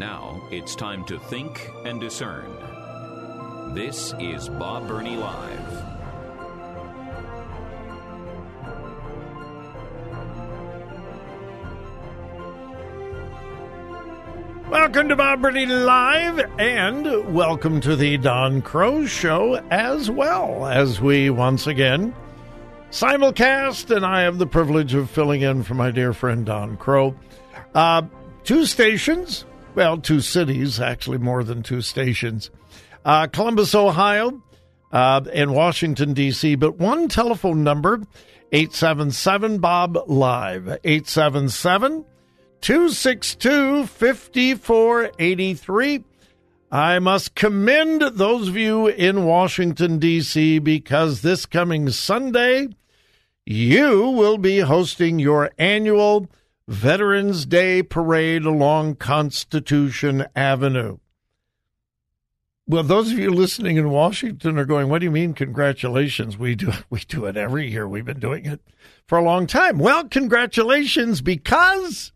Now it's time to think and discern. This is Bob Burney Live. Welcome to Bob Burney Live, and welcome to the Don Crow Show as well, as we once again simulcast, and I have the privilege of filling in for my dear friend Don Crow. Uh, two stations, well, two cities, actually more than two stations. Uh, Columbus, Ohio, uh, and Washington, D.C., but one telephone number, 877 Bob Live, 877 262 5483. I must commend those of you in Washington, D.C., because this coming Sunday, you will be hosting your annual Veterans Day parade along Constitution Avenue. Well, those of you listening in Washington are going, "What do you mean congratulations? We do we do it every year. We've been doing it for a long time." Well, congratulations because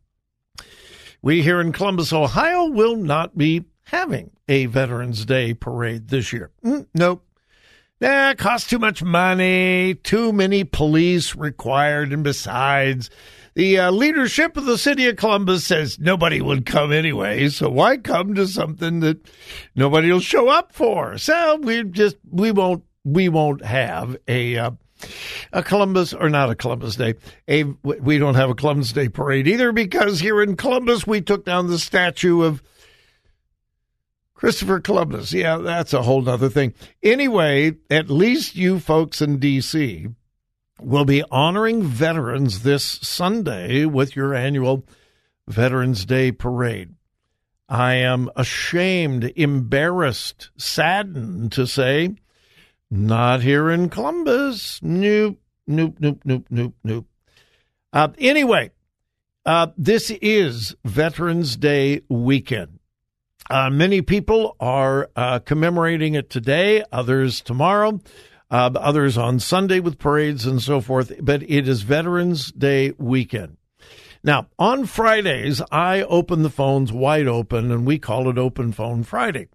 we here in Columbus, Ohio will not be having a Veterans Day parade this year. Mm, nope. That costs too much money, too many police required, and besides, the uh, leadership of the city of Columbus says nobody would come anyway, so why come to something that nobody will show up for? So we just we won't we won't have a uh, a Columbus or not a Columbus Day. A we don't have a Columbus Day parade either because here in Columbus we took down the statue of Christopher Columbus. Yeah, that's a whole other thing. Anyway, at least you folks in D.C will be honoring veterans this Sunday with your annual Veterans Day parade. I am ashamed, embarrassed, saddened to say, not here in Columbus. Nope, nope, nope, nope, nope, nope. Uh, anyway, uh, this is Veterans Day weekend. Uh, many people are uh, commemorating it today, others tomorrow uh, others on Sunday with parades and so forth. But it is Veterans Day weekend. Now, on Fridays, I open the phones wide open, and we call it Open Phone Friday.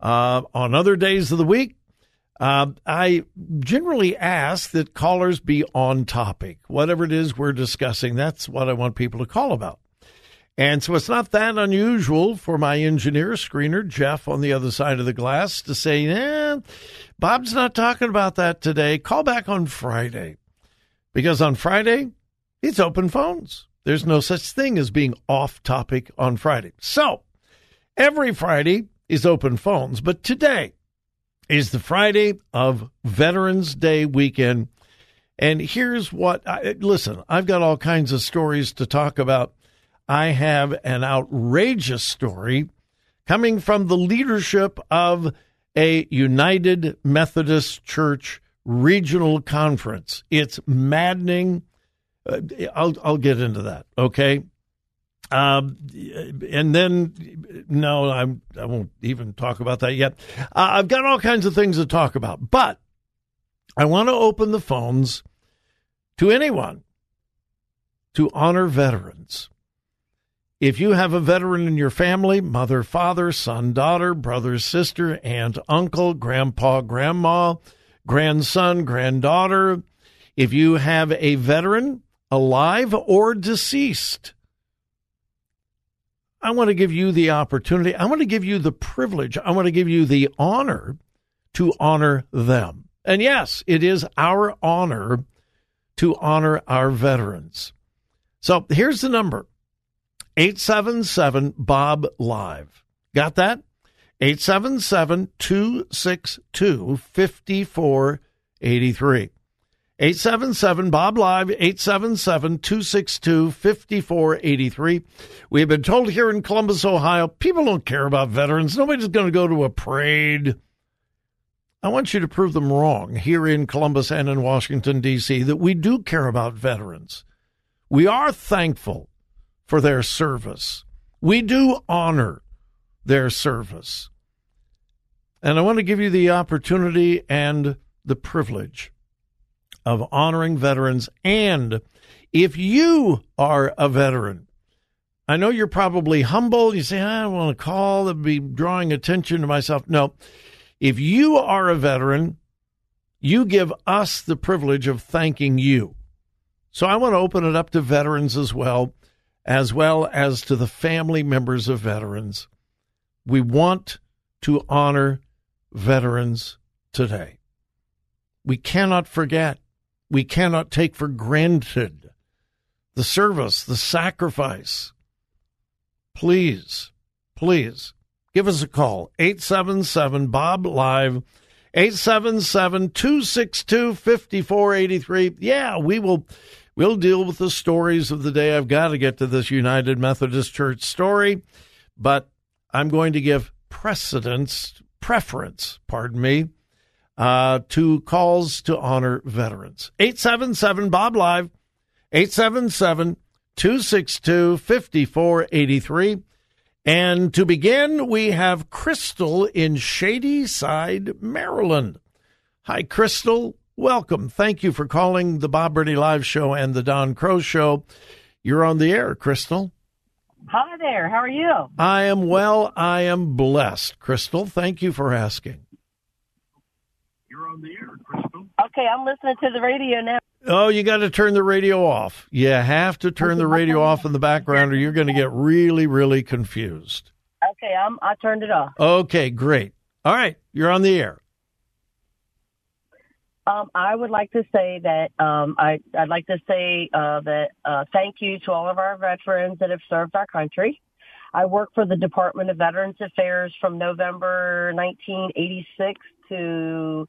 Uh, on other days of the week, uh, I generally ask that callers be on topic. Whatever it is we're discussing, that's what I want people to call about. And so it's not that unusual for my engineer screener, Jeff, on the other side of the glass to say, eh, Bob's not talking about that today. Call back on Friday. Because on Friday, it's open phones. There's no such thing as being off topic on Friday. So every Friday is open phones, but today is the Friday of Veterans Day weekend. And here's what I, listen, I've got all kinds of stories to talk about I have an outrageous story coming from the leadership of a United Methodist Church regional conference. It's maddening. Uh, I'll I'll get into that. Okay. Um, and then no, I'm I won't even talk about that yet. Uh, I've got all kinds of things to talk about, but I want to open the phones to anyone to honor veterans. If you have a veteran in your family, mother, father, son, daughter, brother, sister, aunt, uncle, grandpa, grandma, grandson, granddaughter, if you have a veteran alive or deceased, I want to give you the opportunity, I want to give you the privilege, I want to give you the honor to honor them. And yes, it is our honor to honor our veterans. So here's the number 877 Bob Live. Got that? 877 262 5483. 877 Bob Live, 877 262 5483. We have been told here in Columbus, Ohio, people don't care about veterans. Nobody's going to go to a parade. I want you to prove them wrong here in Columbus and in Washington, D.C., that we do care about veterans. We are thankful for their service. We do honor their service. And I want to give you the opportunity and the privilege of honoring veterans. And if you are a veteran, I know you're probably humble. You say, I don't want to call and be drawing attention to myself. No. If you are a veteran, you give us the privilege of thanking you. So I want to open it up to veterans as well, as well as to the family members of veterans. We want to honor veterans today. We cannot forget, we cannot take for granted the service, the sacrifice. Please, please give us a call 877 Bob Live. 877 262 5483. Yeah, we will we'll deal with the stories of the day. I've got to get to this United Methodist Church story, but I'm going to give precedence preference, pardon me, uh, to calls to honor veterans. 877 Bob Live, 877 262 5483. And to begin, we have Crystal in Shady Side, Maryland. Hi, Crystal. Welcome. Thank you for calling the Bob Burney Live Show and the Don Crow Show. You're on the air, Crystal. Hi there. How are you? I am well. I am blessed. Crystal, thank you for asking. You're on the air, Crystal. Okay, I'm listening to the radio now. Oh, you got to turn the radio off. You have to turn the radio off in the background or you're going to get really, really confused. Okay, I'm I turned it off. Okay, great. All right, you're on the air. Um, I would like to say that um, I, I'd like to say uh, that uh, thank you to all of our veterans that have served our country. I work for the Department of Veterans Affairs from November 1986 to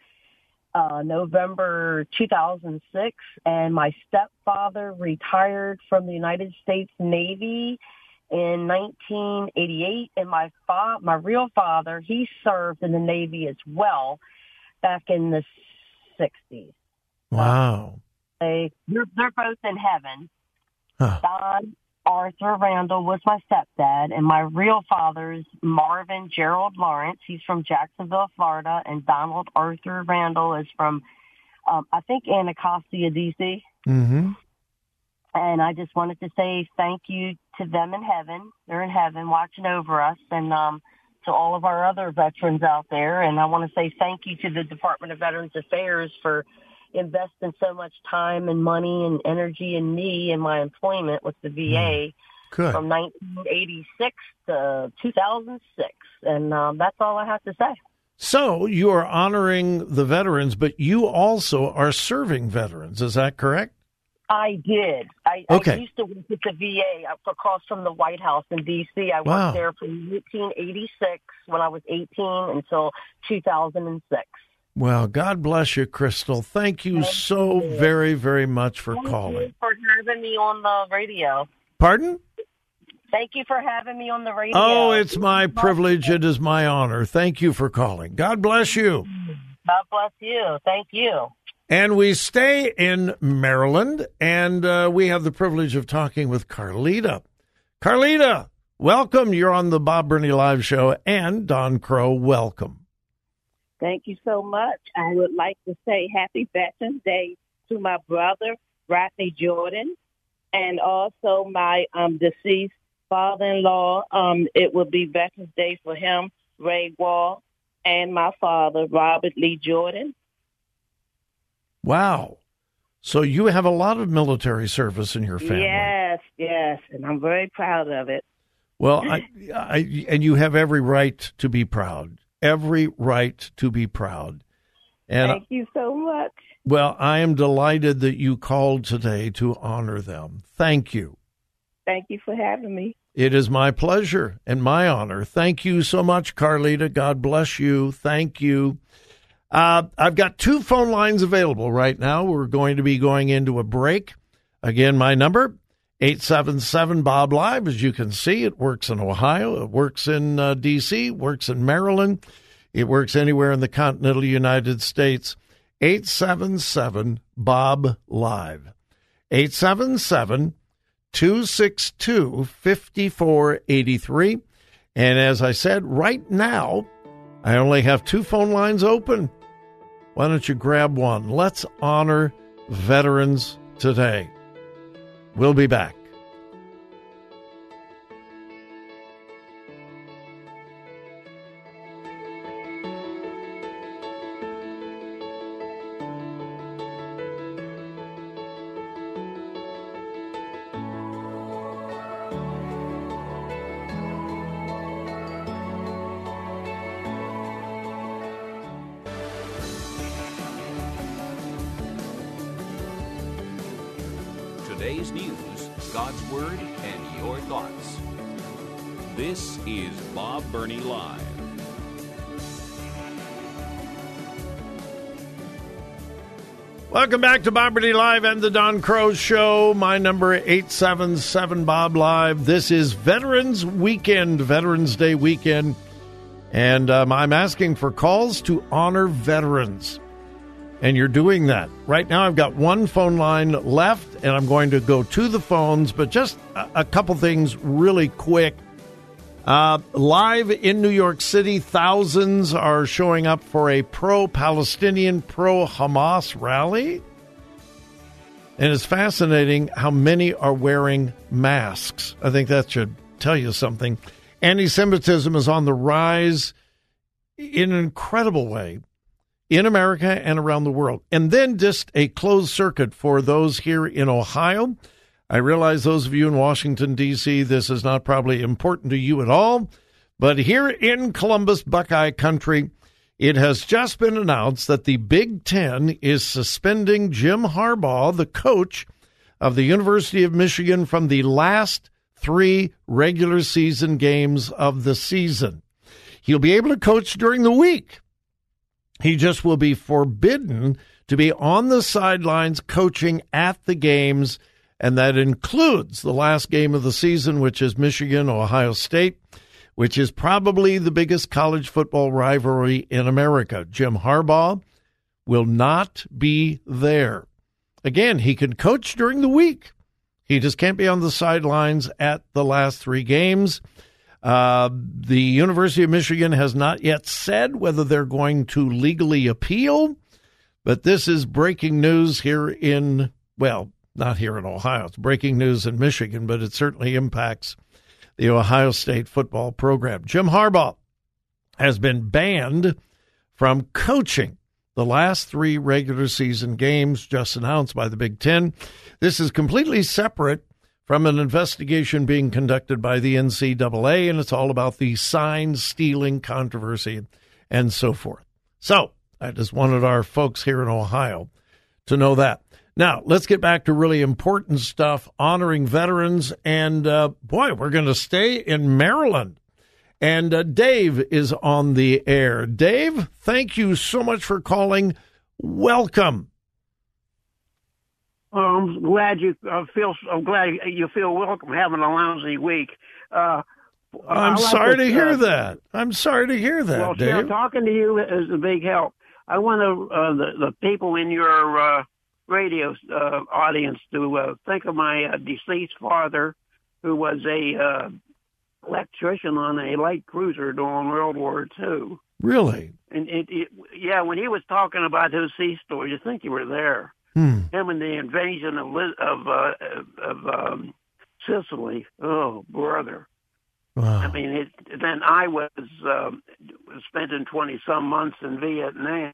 uh, November 2006, and my stepfather retired from the United States Navy in 1988, and my fa- my real father he served in the Navy as well back in the 60s. Wow. They they're, they're both in heaven. Huh. Don Arthur Randall was my stepdad, and my real father's Marvin Gerald Lawrence. He's from Jacksonville, Florida, and Donald Arthur Randall is from, um, I think, Anacostia, D.C. Mm-hmm. And I just wanted to say thank you to them in heaven. They're in heaven watching over us, and um, to all of our other veterans out there. And I want to say thank you to the Department of Veterans Affairs for investing so much time and money and energy in me and my employment with the VA Good. from 1986 to 2006. And um, that's all I have to say. So you are honoring the veterans, but you also are serving veterans. Is that correct? I did. I, Okay. I used to work at the VA across from the White House in D.C. I worked there from 1986 when I was 18 until 2006. Well, God bless you, Crystal. Thank you Thank so you. very, very much for Thank calling. you for having me on the radio. Pardon? Thank you for having me on the radio. Oh, it's my privilege. It is my honor. Thank you for calling. God bless you. God bless you. Thank you. And we stay in Maryland, and uh, we have the privilege of talking with Carlita. Carlita, welcome. You're on the Bob Burney Live Show, and Don Crow, welcome. Thank you so much. I would like to say happy Veterans Day to my brother, Rodney Jordan, and also my um, deceased father-in-law. Um, it will be Veterans Day for him, Ray Wall, and my father, Robert Lee Jordan. Wow. So you have a lot of military service in your family. Yes, yes, and I'm very proud of it. Well, I, I, and you have every right to be proud. Every right to be proud. And Thank you so much. well, I am delighted that you called today to honor them. Thank you. Thank you for having me. It is my pleasure and my honor. Thank you so much, Carlita. God bless you. Thank you. Uh, I've got two phone lines available right now. We're going to be going into a break. Again, my number, 877 Bob Live. As you can see, it works in Ohio, it works in uh, D.C., works in Maryland, it works anywhere in the continental United States. 877 Bob Live. 877 262 5483. And as I said, right now, I only have two phone lines open. Why don't you grab one? Let's honor veterans today. We'll be back. Today's news, God's Word, and your thoughts. This is Bob Burney Live. Welcome back to Bob Burney Live and the Don Crow Show. My number 877 Bob Live. This is Veterans Weekend, Veterans Day weekend. And um, I'm asking for calls to honor veterans. And you're doing that. Right now, I've got one phone line left, and I'm going to go to the phones, but just a, couple things really quick. Uh, live in New York City, thousands are showing up for a pro Palestinian, pro Hamas rally. And it's fascinating how many are wearing masks. I think that should tell you something. Anti Semitism is on the rise in an incredible way in America and around the world. And then just a closed circuit for those here in Ohio. I realize those of you in Washington, D.C., this is not probably important to you at all. But here in Columbus, Buckeye Country, it has just been announced that the Big Ten is suspending Jim Harbaugh, the coach of the University of Michigan, from the last three regular season games of the season. He'll be able to coach during the week. He just will be forbidden to be on the sidelines coaching at the games, and that includes the last game of the season, which is Michigan Ohio State, which is probably the biggest college football rivalry in America. Jim Harbaugh will not be there. Again, he can coach during the week. He just can't be on the sidelines at the last three games. Uh, the University of Michigan has not yet said whether they're going to legally appeal, but this is breaking news here in, well, not here in Ohio. It's breaking news in Michigan, but it certainly impacts the Ohio State football program. Jim Harbaugh has been banned from coaching the last three regular season games just announced by the Big Ten. This is completely separate from an investigation being conducted by the NCAA, and it's all about the sign stealing controversy and so forth. So I just wanted our folks here in Ohio to know that. Now, let's get back to really important stuff honoring veterans. And uh, boy, we're going to stay in Maryland. And uh, Dave is on the air. Dave, thank you so much for calling. Welcome. I'm glad you uh, feel. I'm glad you feel welcome having a lousy week. Uh, I'm like sorry to, to hear uh, that. I'm sorry to hear that, well, Dave. Sure, talking to you is a big help. I want to, uh, the the people in your uh, radio uh, audience to uh, think of my uh, deceased father, who was a uh, electrician on a light cruiser during World War II. Really? And it, it, yeah, when he was talking about his sea stories, you think you were there. Hmm. Him and the invasion of of uh, of um, Sicily. Oh, brother. Wow. I mean, it, then I was um, spending twenty some months in Vietnam,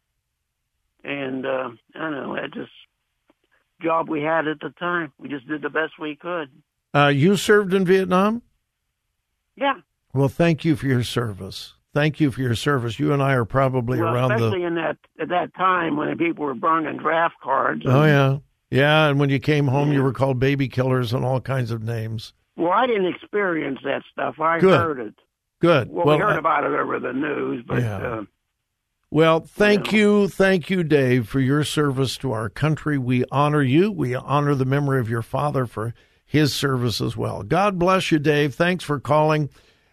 and uh, I don't know that just job we had at the time. We just did the best we could. Uh, you served in Vietnam. Yeah. Well, thank you for your service thank you for your service. You and I are probably well, around especially the in that at that time when people were burning draft cards. oh yeah, yeah. And when you came home, yeah. you were called baby killers and all kinds of names. Well, I didn't experience that stuff. I Good. heard it. Good. Well, well we heard I, about it over the news, but yeah. uh, Well, thank you, thank you, Dave, for your service to our country. We honor you. We honor the memory of your father for his service as well. God bless you, Dave. Thanks for calling.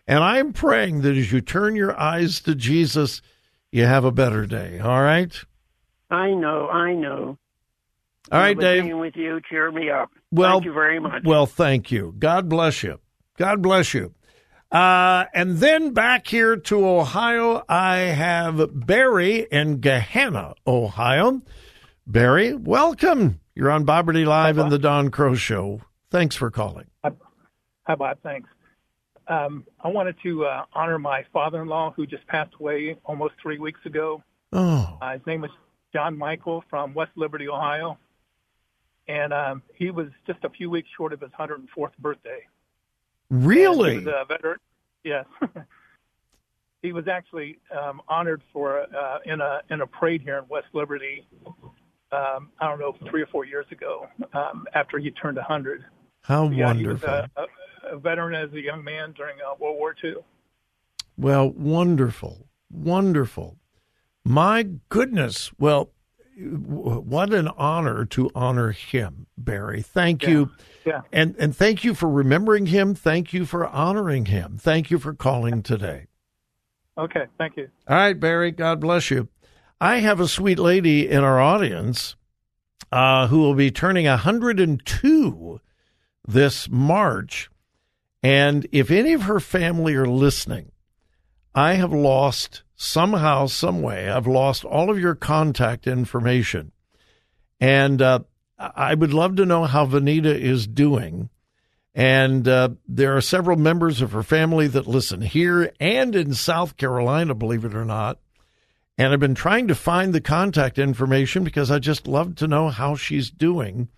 And I'm praying that as you turn your eyes to Jesus, you have a better day. All right? I know, I know. All right, Dave. Being with you, cheer me up. Well, thank you very much. Well, thank you. God bless you. God bless you. Uh, and then back here to Ohio, I have Barry in Gahanna, Ohio. Barry, welcome. You're on Bob Burney Live in the Don Crow Show. Thanks for calling. Hi, Bob. Thanks. Um, I wanted to uh, honor my father-in-law who just passed away almost three weeks ago. Oh. Uh, his name was John Michael from West Liberty, Ohio, and um, he was just a few weeks short of his 104th birthday. Really? And he was a veteran. Yes. he was actually um, honored for uh, in a in a parade here in West Liberty. Um, I don't know, three or four years ago, um, after he turned 100. How yeah, wonderful. He was a, a, veteran as a young man during uh, World War II. Well, wonderful, wonderful. My goodness. Well, what an honor to honor him, Barry. Thank Yeah. you. Yeah. And and thank you for remembering him. Thank you for honoring him. Thank you for calling today. Okay. Thank you. All right, Barry, God bless you. I have a sweet lady in our audience uh, who will be turning 102 this March. And if any of her family are listening, I have lost somehow, some way, I've lost all of your contact information. And uh, I would love to know how Vanita is doing. And uh, there are several members of her family that listen here and in South Carolina, believe it or not. And I've been trying to find the contact information because I just love to know how she's doing.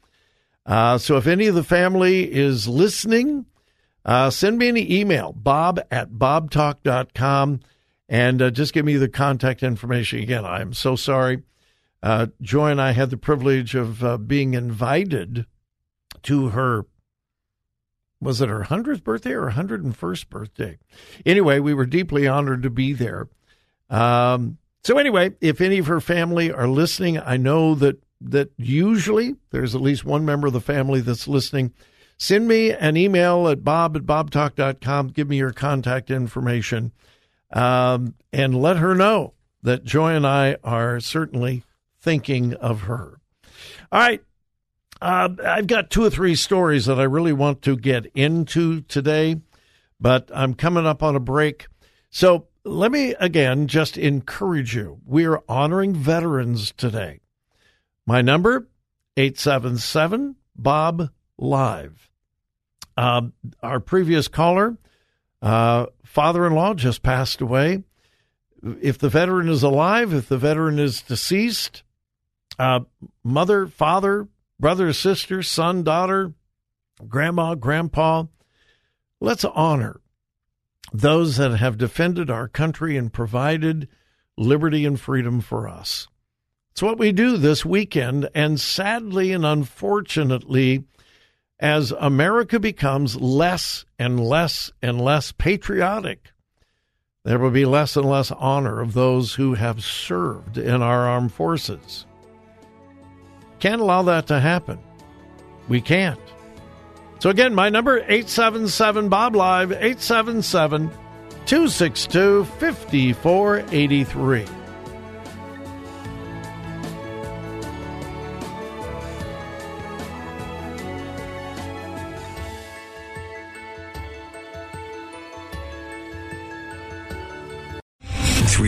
Uh, so if any of the family is listening, uh, send me an email, bob at bobtalk.com, and uh, just give me the contact information. Again, I'm so sorry. Uh, Joy and I had the privilege of uh, being invited to her, was it her 100th birthday or 101st birthday? Anyway, we were deeply honored to be there. Um, so anyway, if any of her family are listening, I know that that usually there's at least one member of the family that's listening. Send me an email at bob at bobtalk.com. Give me your contact information um, and let her know that Joy and I are certainly thinking of her. All right. Uh, I've got two or three stories that I really want to get into today, but I'm coming up on a break. So let me again just encourage you. We are honoring veterans today. My number, 877 Bob Live. Uh, our previous caller, uh, father in law, just passed away. If the veteran is alive, if the veteran is deceased, uh, mother, father, brother, sister, son, daughter, grandma, grandpa, let's honor those that have defended our country and provided liberty and freedom for us. It's what we do this weekend, and sadly and unfortunately, as America becomes less and less and less patriotic, there will be less and less honor of those who have served in our armed forces. Can't allow that to happen. We can't. So again, my number 877 Bob Live 877 262 5483.